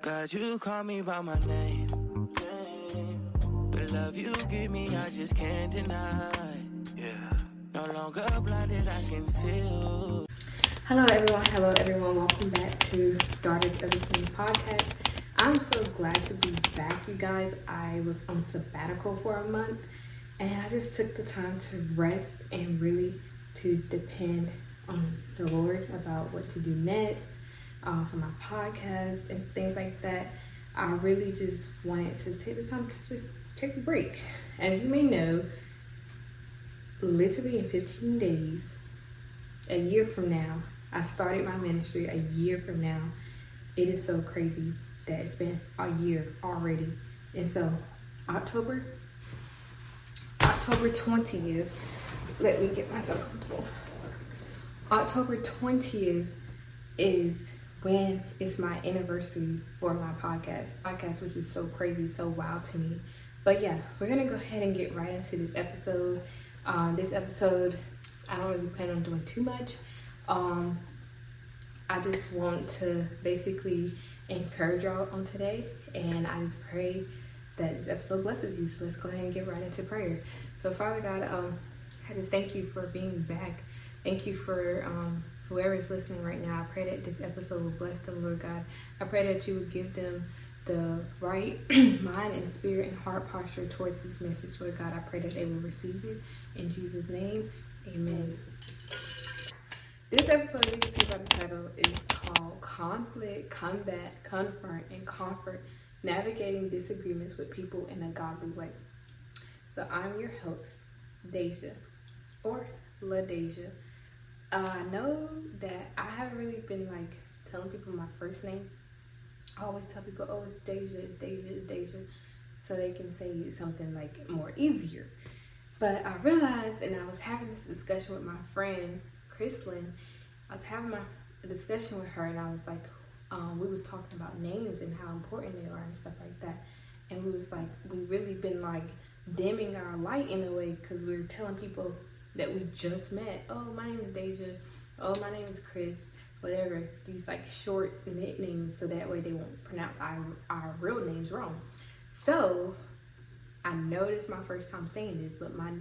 God, you call me by my name. The love you give me, I just can't deny. Yeah. No longer blinded, I can see you. Hello, everyone. Hello, everyone. Welcome back to Daughters of the podcast. I'm so glad to be back, you guys. I was on sabbatical for a month and I just took the time to rest and really to depend on the Lord about what to do next uh, for my podcast and things like that. I really just wanted to take the time to just take a break. As you may know, literally in 15 days, a year from now, I started my ministry a year from now. It is so crazy that it's been a year already. And so, October, October 20th, let me get myself comfortable. October 20th is when it's my anniversary for my podcast. Podcast, which is so crazy, so wild to me. But yeah, we're gonna go ahead and get right into this episode. Um, this episode, I don't really plan on doing too much. Um, I just want to basically encourage y'all on today, and I just pray that this episode blesses you. So let's go ahead and get right into prayer. So Father God, um, I just thank you for being back. Thank you for um, whoever is listening right now. I pray that this episode will bless them, Lord God. I pray that you would give them the right mind and spirit and heart posture towards this message, Lord God. I pray that they will receive it in Jesus' name. Amen. This episode, you can see by the title, is called Conflict, Combat, Confront, and Comfort Navigating Disagreements with People in a Godly Way. So, I'm your host, Deja, or La Deja. Uh, I know that I haven't really been like telling people my first name. I always tell people, oh, it's Deja, it's Deja, it's Deja, so they can say something like more easier. But I realized, and I was having this discussion with my friend Chrislyn, I was having my discussion with her, and I was like, um, we was talking about names and how important they are and stuff like that. And we was like, we really been like dimming our light in a way because we were telling people that we just met. Oh, my name is Deja. Oh, my name is Chris. Whatever these like short nicknames, so that way they won't pronounce our our real names wrong. So I know this is my first time saying this, but my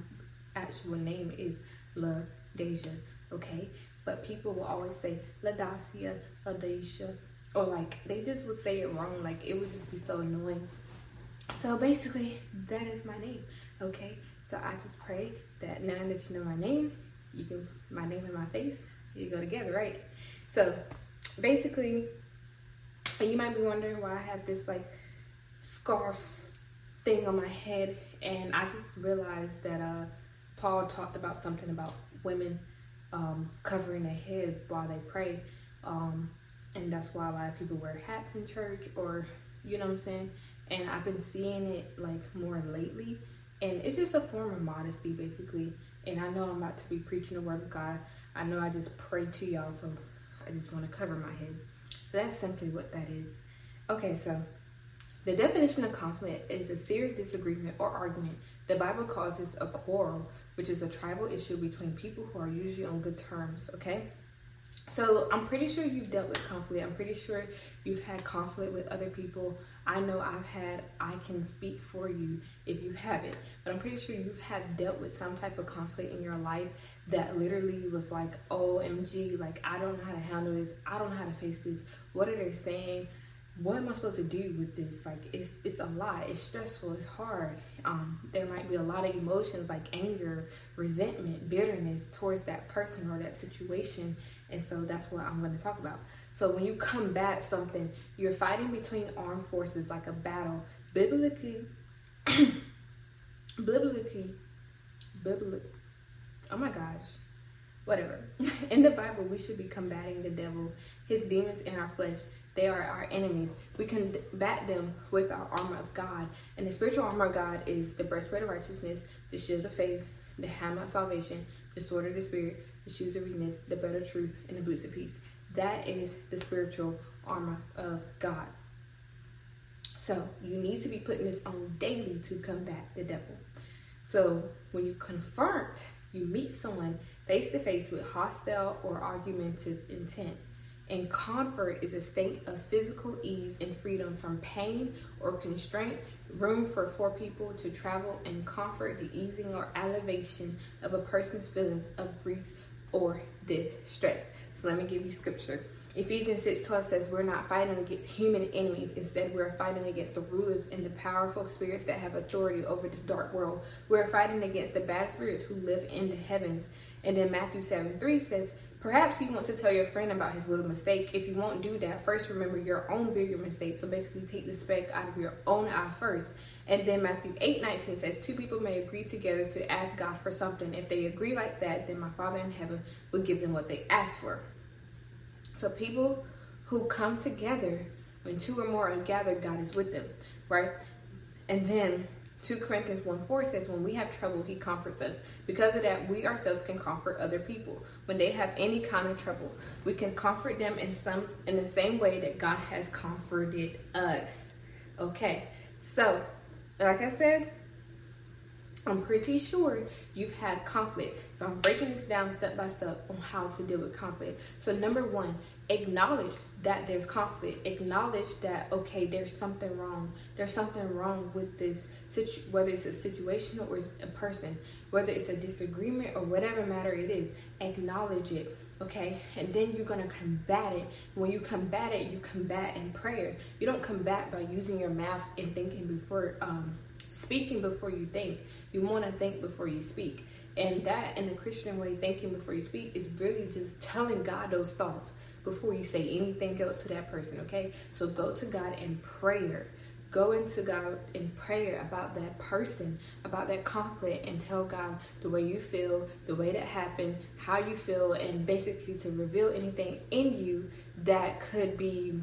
actual name is La Deja, okay? But people will always say La Dacia, La Deja, or like they just would say it wrong. Like it would just be so annoying. So basically, that is my name, okay? So I just pray that now that you know my name, you can my name and my face, you go together, right? So basically, you might be wondering why I have this like scarf thing on my head, and I just realized that uh, Paul talked about something about women um, covering their head while they pray, um, and that's why a lot of people wear hats in church, or you know what I'm saying. And I've been seeing it like more lately, and it's just a form of modesty, basically. And I know I'm about to be preaching the word of God. I know I just pray to y'all, so I just want to cover my head. So that's simply what that is. Okay, so the definition of conflict is a serious disagreement or argument. The Bible calls this a quarrel, which is a tribal issue between people who are usually on good terms, okay? So I'm pretty sure you've dealt with conflict. I'm pretty sure you've had conflict with other people. I know I've had, I can speak for you if you haven't, but I'm pretty sure you've had dealt with some type of conflict in your life that literally was like, oh, OMG, like I don't know how to handle this. I don't know how to face this. What are they saying? What am I supposed to do with this? Like it's it's a lot. It's stressful. It's hard. Um, there might be a lot of emotions like anger, resentment, bitterness towards that person or that situation, and so that's what I'm going to talk about. So when you combat something, you're fighting between armed forces like a battle. Biblically, biblically, biblically. Oh my gosh whatever. In the Bible, we should be combating the devil, his demons in our flesh. They are our enemies. We combat them with our armor of God. And the spiritual armor of God is the breastplate of righteousness, the shield of faith, the hammer of salvation, the sword of the spirit, the shoes of weakness, the belt of truth, and the boots of peace. That is the spiritual armor of God. So you need to be putting this on daily to combat the devil. So when you confront, you meet someone face to face with hostile or argumentative intent. And comfort is a state of physical ease and freedom from pain or constraint, room for four people to travel and comfort the easing or elevation of a person's feelings of grief or distress. So let me give you scripture. Ephesians 6 12 says, We're not fighting against human enemies. Instead, we're fighting against the rulers and the powerful spirits that have authority over this dark world. We're fighting against the bad spirits who live in the heavens. And then Matthew 7 3 says, Perhaps you want to tell your friend about his little mistake. If you won't do that, first remember your own bigger mistake. So basically, take the speck out of your own eye first. And then Matthew 8 19 says, Two people may agree together to ask God for something. If they agree like that, then my Father in heaven will give them what they ask for. So people who come together, when two or more are gathered, God is with them, right? And then 2 Corinthians 1 4 says, When we have trouble, he comforts us. Because of that, we ourselves can comfort other people. When they have any kind of trouble, we can comfort them in some in the same way that God has comforted us. Okay. So, like I said, I'm pretty sure you've had conflict. So I'm breaking this down step by step on how to deal with conflict. So number one, acknowledge that there's conflict. Acknowledge that okay, there's something wrong. There's something wrong with this situ- whether it's a situation or it's a person, whether it's a disagreement or whatever matter it is. Acknowledge it okay and then you're going to combat it when you combat it you combat in prayer you don't combat by using your mouth and thinking before um, speaking before you think. You want to think before you speak. And that, in the Christian way, thinking before you speak is really just telling God those thoughts before you say anything else to that person, okay? So go to God in prayer. Go into God in prayer about that person, about that conflict, and tell God the way you feel, the way that happened, how you feel, and basically to reveal anything in you that could be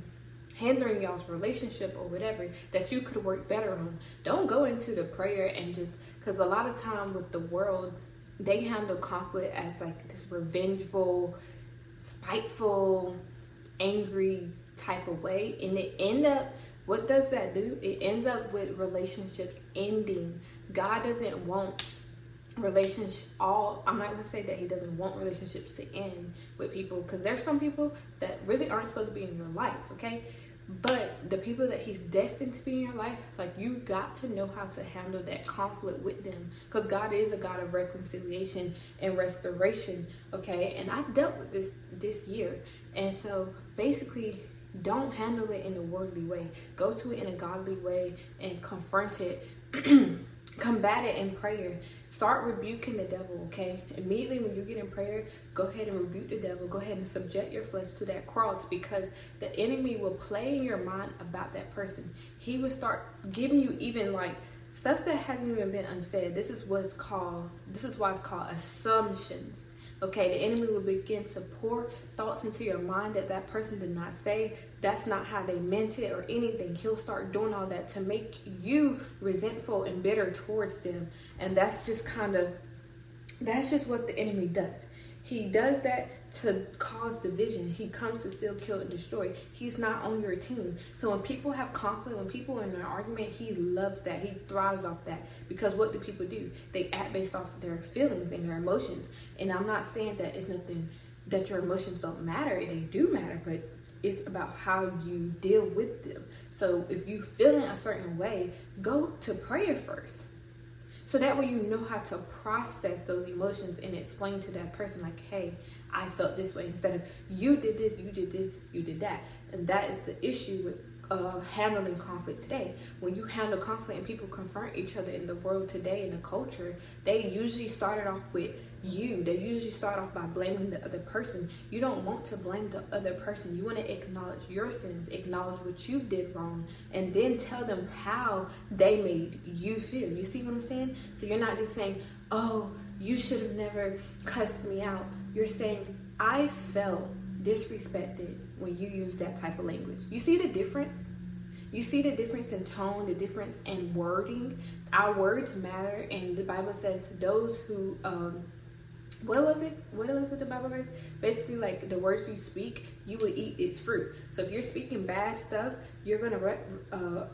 hindering y'all's relationship or whatever that you could work better on. Don't go into the prayer and just because a lot of time with the world, they handle conflict as like this revengeful, spiteful, angry type of way, and it end up. What does that do? It ends up with relationships ending. God doesn't want relationship all i'm not going to say that he doesn't want relationships to end with people because there's some people that really aren't supposed to be in your life okay but the people that he's destined to be in your life, like you got to know how to handle that conflict with them. Because God is a God of reconciliation and restoration. Okay. And I've dealt with this this year. And so basically don't handle it in a worldly way. Go to it in a godly way and confront it. combat it in prayer. Start rebuking the devil, okay? Immediately when you get in prayer, go ahead and rebuke the devil. Go ahead and subject your flesh to that cross because the enemy will play in your mind about that person. He will start giving you even like stuff that hasn't even been unsaid. This is what's called, this is why it's called assumptions Okay, the enemy will begin to pour thoughts into your mind that that person did not say. That's not how they meant it or anything. He'll start doing all that to make you resentful and bitter towards them. And that's just kind of, that's just what the enemy does. He does that to cause division. He comes to steal, kill, and destroy. He's not on your team. So when people have conflict, when people are in an argument, he loves that. He thrives off that. Because what do people do? They act based off of their feelings and their emotions. And I'm not saying that it's nothing that your emotions don't matter. They do matter, but it's about how you deal with them. So if you feel in a certain way, go to prayer first. So that way you know how to process those emotions and explain to that person like, hey, I felt this way instead of you did this, you did this, you did that. And that is the issue with uh, handling conflict today. When you handle conflict and people confront each other in the world today in the culture, they usually started off with you. They usually start off by blaming the other person. You don't want to blame the other person. You want to acknowledge your sins, acknowledge what you did wrong, and then tell them how they made you feel. You see what I'm saying? So you're not just saying, oh, you should have never cussed me out. You're saying, I felt disrespected when you use that type of language. You see the difference? You see the difference in tone, the difference in wording. Our words matter, and the Bible says those who, um, what was it? What was it? The Bible verse basically like the words you speak, you will eat its fruit. So if you're speaking bad stuff, you're gonna re- uh,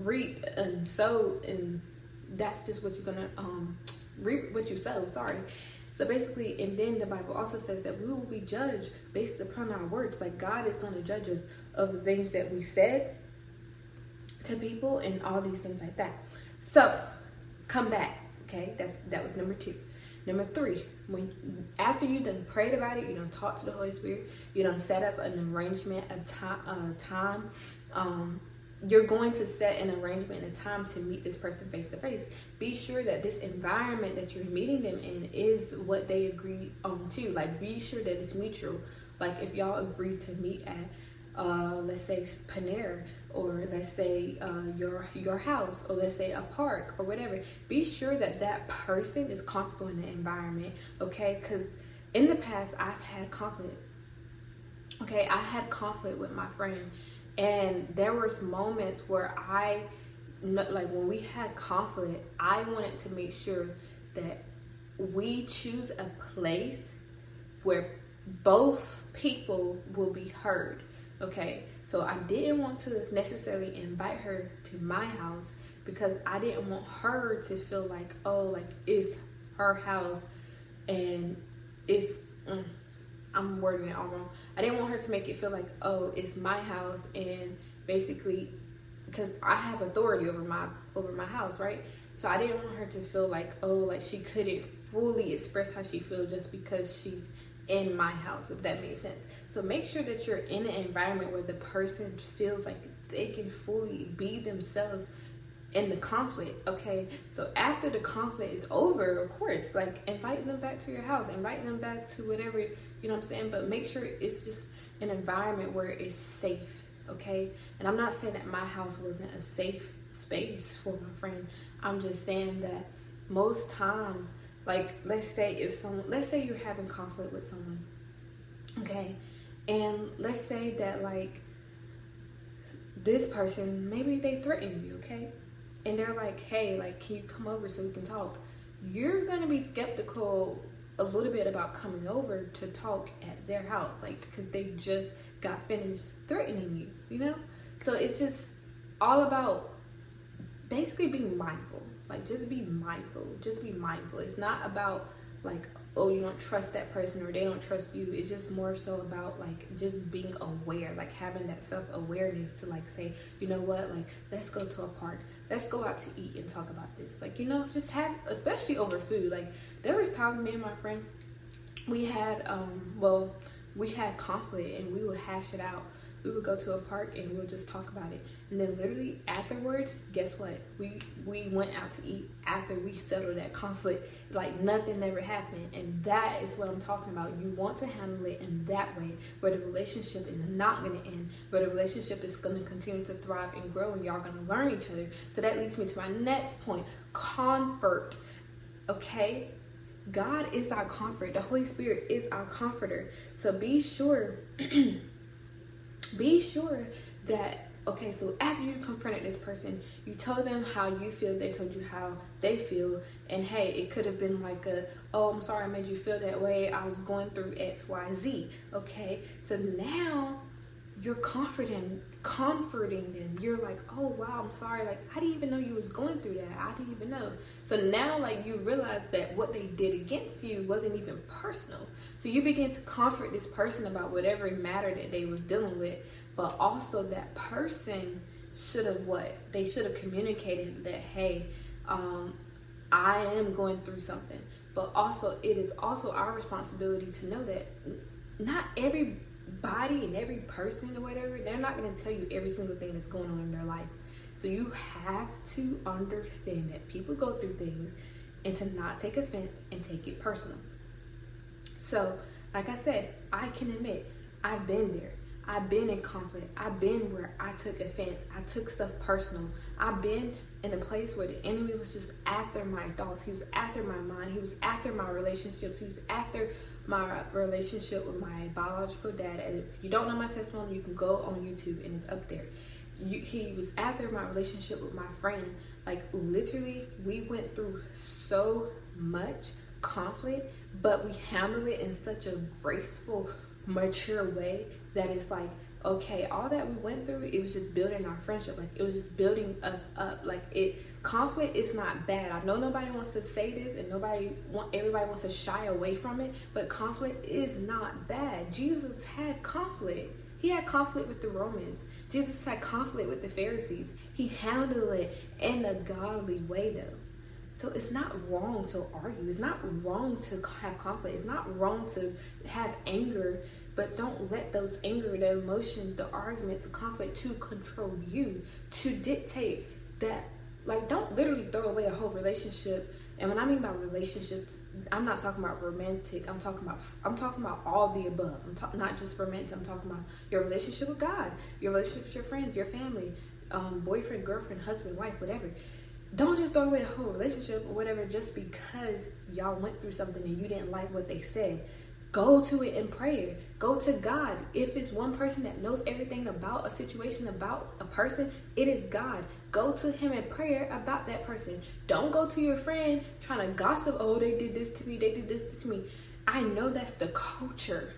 reap and sow, and that's just what you're gonna um, reap what you sow. Sorry. So basically, and then the Bible also says that we will be judged based upon our words. Like God is going to judge us of the things that we said to people and all these things like that. So come back. Okay, that's that was number two. Number three, when after you done prayed about it, you don't talk to the Holy Spirit, you don't set up an arrangement, a time, a time. Um, you're going to set an arrangement and a time to meet this person face to face. Be sure that this environment that you're meeting them in is what they agree on too. Like, be sure that it's mutual. Like, if y'all agree to meet at uh, let's say Panera, or let's say uh, your your house, or let's say a park, or whatever. Be sure that that person is comfortable in the environment, okay? Because in the past, I've had conflict. Okay, I had conflict with my friend, and there was moments where I, like when we had conflict, I wanted to make sure that we choose a place where both people will be heard Okay, so I didn't want to necessarily invite her to my house because I didn't want her to feel like, oh, like it's her house and it's, mm, I'm wording it all wrong. I didn't want her to make it feel like, oh, it's my house and basically because I have authority over my over my house, right? So I didn't want her to feel like, oh, like she couldn't fully express how she feels just because she's in my house, if that makes sense. So make sure that you're in an environment where the person feels like they can fully be themselves in the conflict. Okay, so after the conflict is over, of course, like invite them back to your house, invite them back to whatever you know what I'm saying. But make sure it's just an environment where it's safe. Okay, and I'm not saying that my house wasn't a safe space for my friend. I'm just saying that most times like, let's say if someone, let's say you're having conflict with someone, okay, and let's say that like this person, maybe they threaten you, okay, and they're like, hey, like, can you come over so we can talk? You're gonna be skeptical a little bit about coming over to talk at their house, like, because they just got finished threatening you, you know? So it's just all about basically being mindful like just be mindful. Just be mindful. It's not about like oh you don't trust that person or they don't trust you. It's just more so about like just being aware like having that self-awareness to like say you know what? Like let's go to a park. Let's go out to eat and talk about this. Like you know just have especially over food. Like there was times me and my friend we had um well we had conflict and we would hash it out we would go to a park and we'll just talk about it. And then literally afterwards, guess what? We we went out to eat after we settled that conflict. Like nothing ever happened. And that is what I'm talking about. You want to handle it in that way where the relationship is not gonna end, where the relationship is gonna continue to thrive and grow and y'all gonna learn each other. So that leads me to my next point. Comfort. Okay? God is our comfort. The Holy Spirit is our comforter. So be sure be sure that okay so after you confronted this person you told them how you feel they told you how they feel and hey it could have been like a oh i'm sorry i made you feel that way i was going through xyz okay? So now you're confident comforting them. You're like oh wow i'm sorry. Like i didn't even know you was going through that? I didn't even know? So now like you realize that what they did against you wasn't even personal. So you begin to comfort this person about whatever matter that they was dealing with but also that person should have what? They should have communicated that hey um, i am going through something. But also it is also our responsibility to know that not every body and every person or whatever, they're not going to tell you every single thing that's going on in their life. So you have to understand that people go through things and to not take offense and take it personal. So, like I said, I can admit I've been there. I've been in conflict. I've been where I took offense. I took stuff personal. I've been in a place where the enemy was just after my thoughts. He was after my mind. He was after my relationships. He was after my relationship with my biological dad. And if you don't know my testimony, you can go on YouTube and it's up there. You, he was after my relationship with my friend. Like literally, we went through so much conflict, but we handled it in such a graceful, mature way that it's like, okay, all that we went through, it was just building our friendship. Like it was just building us up. Like it conflict is not bad. I know nobody wants to say this and nobody want everybody wants to shy away from it, but conflict is not bad. Jesus had conflict. He had conflict with the Romans. Jesus had conflict with the Pharisees. He handled it in a godly way though. So it's not wrong to argue. It's not wrong to have conflict. It's not wrong to have anger, but don't let those anger, the emotions, the arguments, the conflict to control you, to dictate that. Like, don't literally throw away a whole relationship. And when I mean by relationships, I'm not talking about romantic. I'm talking about I'm talking about all the above. I'm talking not just romantic. I'm talking about your relationship with God, your relationship with your friends, your family, um, boyfriend, girlfriend, husband, wife, whatever don't just throw away the whole relationship or whatever just because y'all went through something and you didn't like what they said. Go to it in prayer. Go to God. If it's one person that knows everything about a situation, about a person, it is God. Go to Him in prayer about that person. Don't go to your friend trying to gossip. Oh, they did this to me. They did this to me. I know that's the culture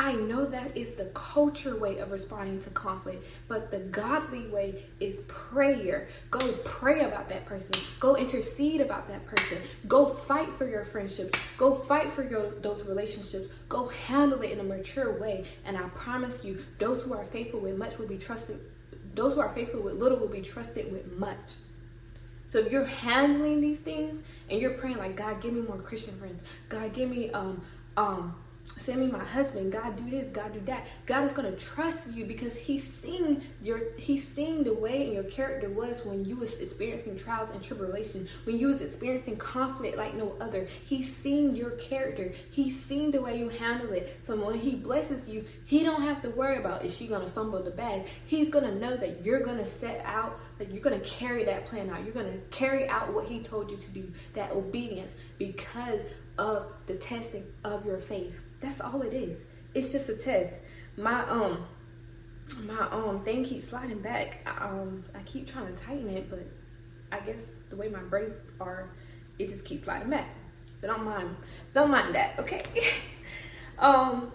I know that is the culture way of responding to conflict, but the godly way is prayer. Go pray about that person. Go intercede about that person. Go fight for your friendships. Go fight for your those relationships. Go handle it in a mature way. And I promise you, those who are faithful with much will be trusted. Those who are faithful with little will be trusted with much. So if you're handling these things and you're praying like God, give me more Christian friends. God, give me um um send me my husband god do this god do that. God is going to trust you because he's seen your he's seen the way and your character was when you was experiencing trials and tribulation when you was experiencing conflict like no other. He's seen your character. He's seen the way you handle it. So when he blesses you he don't have to worry about is she to fumble the bag he's to know that you're to set out that you're to carry that plan out you're to carry out what he told you to do that obedience because of the testing of your faith that's all it is. It's just a test. My um my um thing keeps sliding back. Um I keep trying to tighten it, but I guess the way my braids are, it just keeps sliding back. So don't mind don't mind that, okay? um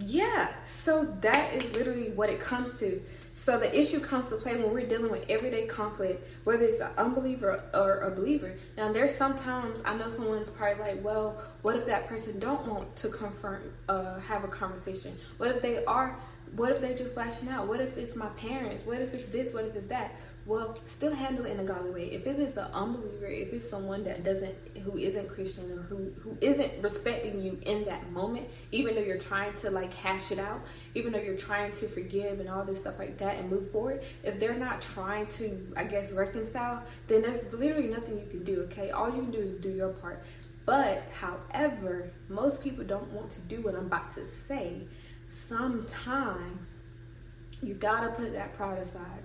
yeah, so that is literally what it comes to. So the issue comes to play when we're dealing with everyday conflict, whether it's an unbeliever or a believer. Now there's sometimes I know someone's probably like, well, what if that person don't want to confront, uh, have a conversation? What if they are? What if they're just lashing out? What if it's my parents? What if it's this? What if it's that? Well still handle it in a godly way. If it is an unbeliever if it's someone that doesn't who isn't christian or who who isn't respecting you in that moment even though you're trying to like hash it out even though you're trying to forgive and all this stuff like that and move forward if they're not trying to i guess reconcile then there's literally nothing you can do okay? All you can do is do your part. But however most people don't want to do what i'm about to say. Sometimes you gotta put that pride aside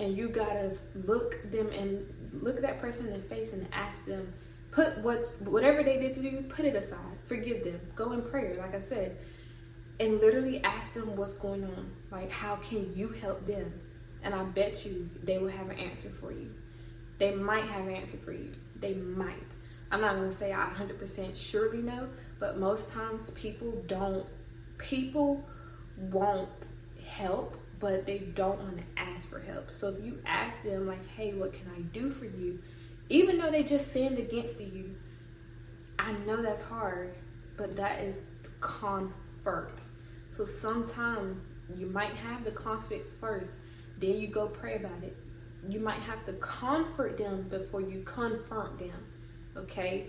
and you gotta look them and look that person in the face and ask them put what whatever they did to you put it aside. Forgive them. Go in prayer like i said. And literally ask them what's going on. Like how can you help them? And i bet you they will have an answer for you. They might have an answer for you. They might. I'm not going to say i 100% surely know but most times people don't people won't help but they don't want to ask for help. So if you ask them, like, hey, what can I do for you? Even though they just sinned against you, I know that's hard, but that is comfort. So sometimes you might have the conflict first, then you go pray about it. You might have to comfort them before you confront them. Okay?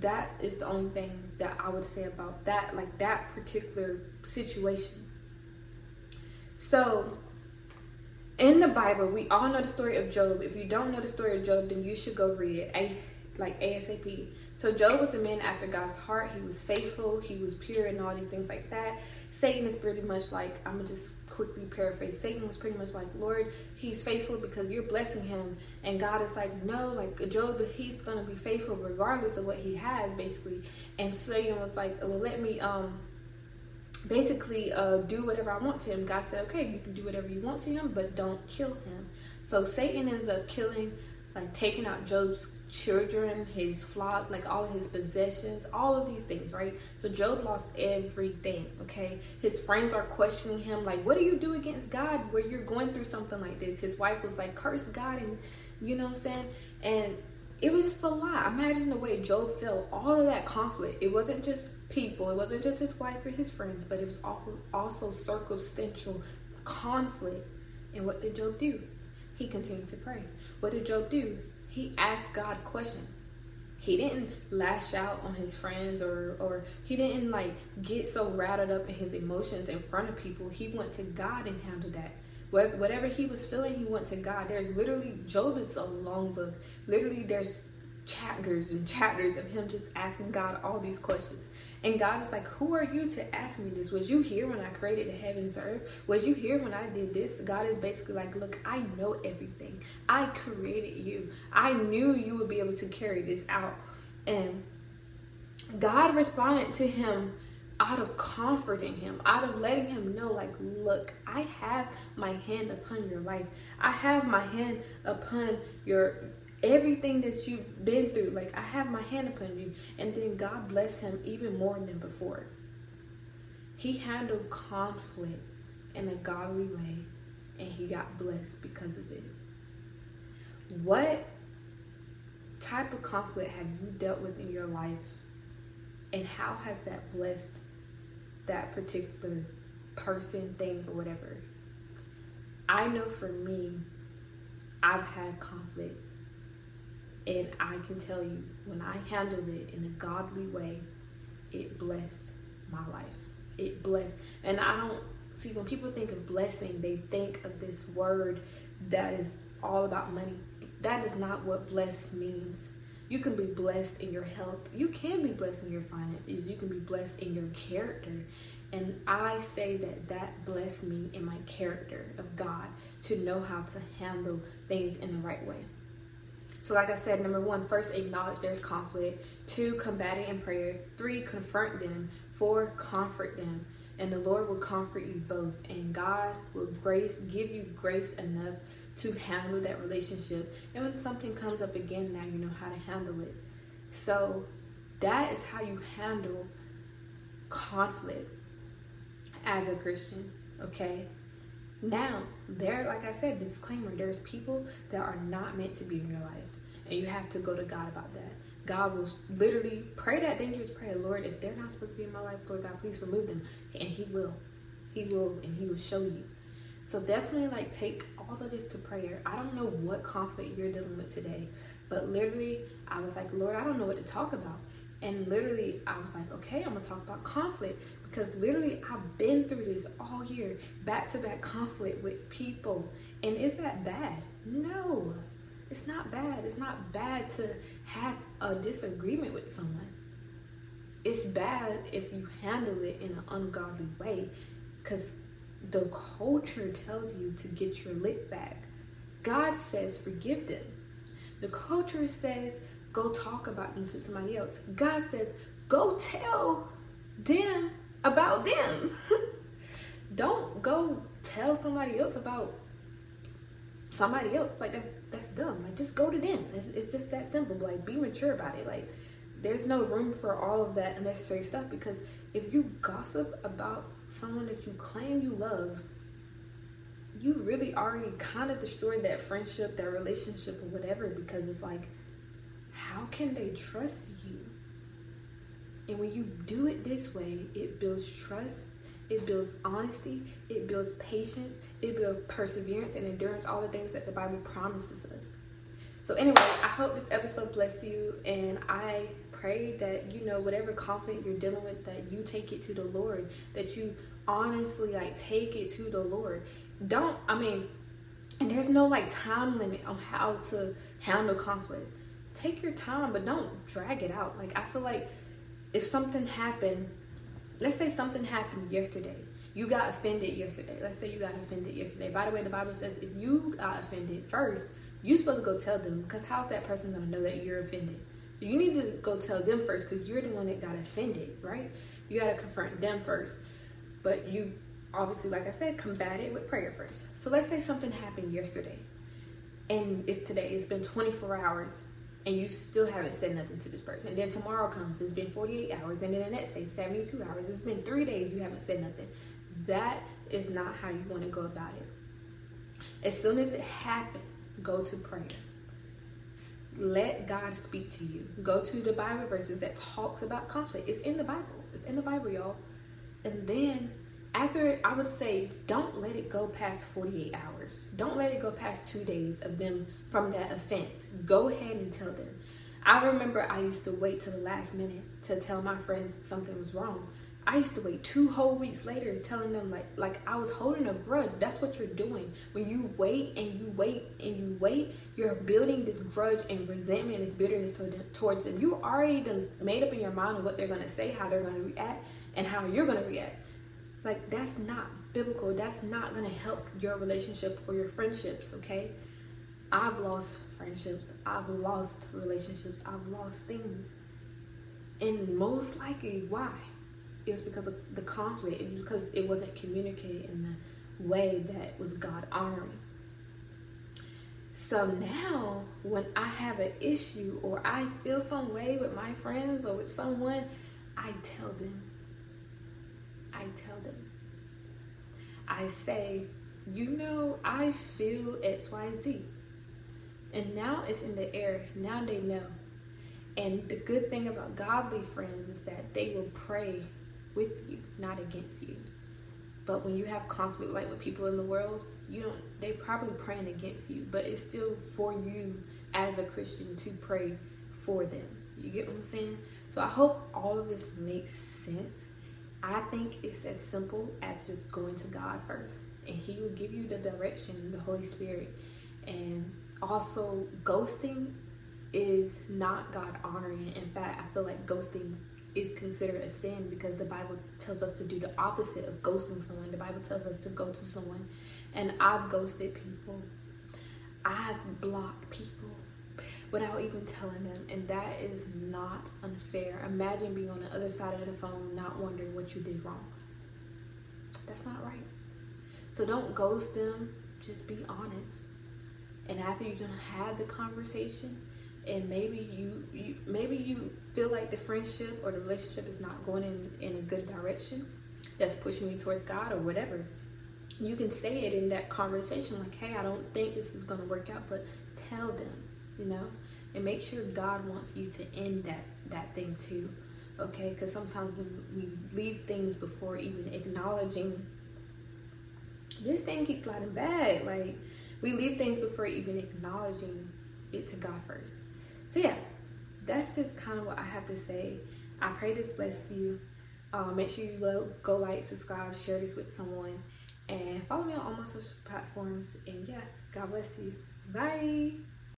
That is the only thing that I would say about that, like that particular situation. So, in the Bible, we all know the story of Job. If you don't know the story of Job, then you should go read it, a, like ASAP. So Job was a man after God's heart. He was faithful. He was pure, and all these things like that. Satan is pretty much like I'm gonna just quickly paraphrase. Satan was pretty much like, Lord, he's faithful because you're blessing him, and God is like, no, like Job, he's gonna be faithful regardless of what he has, basically. And Satan was like, well, let me um basically uh, do whatever I want to him. God said, okay, you can do whatever you want to him, but don't kill him. So Satan ends up killing like taking out Job's children, his flock, like all of his possessions, all of these things, right? So Job lost everything, okay? His friends are questioning him, like, what do you do against God where you're going through something like this? His wife was like, curse God, and you know what I'm saying? And it was just a lot. Imagine the way Job felt, all of that conflict. It wasn't just people, it wasn't just his wife or his friends, but it was also circumstantial conflict. And what did Job do? He continued to pray. What did Job do? He asked God questions. He didn't lash out on his friends or or he didn't like get so rattled up in his emotions in front of people. He went to God and handled that. Whatever he was feeling, he went to God. There's literally Job is a long book. Literally, there's chapters and chapters of him just asking God all these questions. And God is like, Who are you to ask me this? Was you here when I created the heavens and earth? Was you here when I did this? God is basically like, Look, I know everything. I created you. I knew you would be able to carry this out. And God responded to him out of comforting him, out of letting him know, like, look, I have my hand upon your life. I have my hand upon your everything that you've been through. Like, I have my hand upon you. And then God blessed him even more than before. He handled conflict in a godly way, and he got blessed because of it. What type of conflict have you dealt with in your life? And how has that blessed that particular person, thing, or whatever? I know for me, I've had conflict and I can tell you, when I handled it in a godly way, it blessed my life. It blessed. And I don't see when people think of blessing, they think of this word that is all about money. That is not what blessed means. You can be blessed in your health. You can be blessed in your finances. You can be blessed in your character. And I say that that blessed me in my character of God to know how to handle things in the right way. So, like I said, number one, first acknowledge there's conflict. Two, combat it in prayer. Three, confront them. Four, comfort them. And the Lord will comfort you both. And God will grace give you grace enough to handle that relationship. And when something comes up again, now you know how to handle it. So that is how you handle conflict as a Christian. Okay. Now, there, like I said, disclaimer there's people that are not meant to be in your life. And you have to go to God about that. God will literally pray that dangerous prayer Lord, if they're not supposed to be in my life, Lord God, please remove them. And He will. He will, and He will show you. So definitely, like, take all of this to prayer. I don't know what conflict you're dealing with today, but literally, I was like, Lord, I don't know what to talk about. And literally, I was like, okay, I'm gonna talk about conflict because literally, I've been through this all year, back to back conflict with people. And is that bad? No, it's not bad. It's not bad to have a disagreement with someone. It's bad if you handle it in an ungodly way because the culture tells you to get your lick back. God says, forgive them. The culture says, go talk about them to somebody else. God says, go tell them about them. Don't go tell somebody else about somebody else. Like that's that's dumb. Like just go to them. It's, it's just that simple. Like be mature about it. Like there's no room for all of that unnecessary stuff because if you gossip about someone that you claim you love, you really already kind of destroyed that friendship, that relationship, or whatever. Because it's like, how can they trust you? And when you do it this way, it builds trust it builds honesty, it builds patience, it builds perseverance and endurance, all the things that the Bible promises us. So, anyway, I hope this episode bless you, and I pray that you know whatever conflict you're dealing with, that you take it to the Lord, that you honestly like take it to the Lord. Don't, I mean, and there's no like time limit on how to handle conflict. Take your time, but don't drag it out. Like, I feel like if something happened let's say something happened yesterday. You got offended yesterday. Let's say you got offended yesterday. By the way, the Bible says if you got offended first, you're supposed to go tell them because how's that person going to know that you're offended? So you need to go tell them first because you're the one that got offended, right? You got to confront them first. But you obviously, like I said, combat it with prayer first. So let's say something happened yesterday and it's today, it's been 24 hours, and you still haven't said nothing to this person. And then tomorrow comes, it's been 48 hours, and then the next day, 72 hours. It's been three days, you haven't said nothing. That is not how you want to go about it. As soon as it happens, go to prayer. Let God speak to you. Go to the Bible verses that talks about conflict. It's in the Bible. It's in the Bible, y'all. And then after I would say, don't let it go past 48 hours. Don't let it go past two days of them from that offense. Go ahead and tell them. I remember I used to wait till the last minute to tell my friends something was wrong. I used to wait two whole weeks later telling them like like I was holding a grudge. That's what you're doing. When you wait and you wait and you wait, you're building this grudge and resentment this bitterness towards them. You already made up in your mind of what they're gonna say, how they're gonna react, and how you're gonna react. Like that's not biblical. That's not gonna help your relationship or your friendships, okay? I've lost friendships, I've lost relationships, I've lost things. And most likely why? It was because of the conflict, it because it wasn't communicated in the way that was God honoring. So now, when I have an issue or I feel some way with my friends or with someone, I tell them, I tell them. I say, you know, I feel XYZ. And now it's in the air. Now they know. And the good thing about godly friends is that they will pray with you, not against you. But when you have conflict like with people in the world, you don't they probably praying against you, but it's still for you as a Christian to pray for them. You get what I'm saying? So I hope all of this makes sense. I think it's as simple as just going to God first, and He will give you the direction, the Holy Spirit. And also, ghosting is not God honoring. In fact, I feel like ghosting is considered a sin because the Bible tells us to do the opposite of ghosting someone. The Bible tells us to go to someone, and I've ghosted people, I've blocked people without even telling them. And that is not unfair. Imagine being on the other side of the phone, not wondering what you did wrong. That's not right. So don't ghost them, just be honest. And after you're gonna have the conversation, and maybe you, you maybe you feel like the friendship or the relationship is not going in, in a good direction that's pushing you towards God or whatever, you can say it in that conversation like, hey, I don't think this is gonna work out, but tell them you know, and make sure God wants you to end that that thing too, okay? Because sometimes we leave things before even acknowledging. This thing keeps sliding back. Like we leave things before even acknowledging it to God first. So yeah, that's just kind of what I have to say. I pray this bless you. Uh, make sure you love, go like, subscribe, share this with someone, and follow me on all my social platforms. And yeah, God bless you. Bye.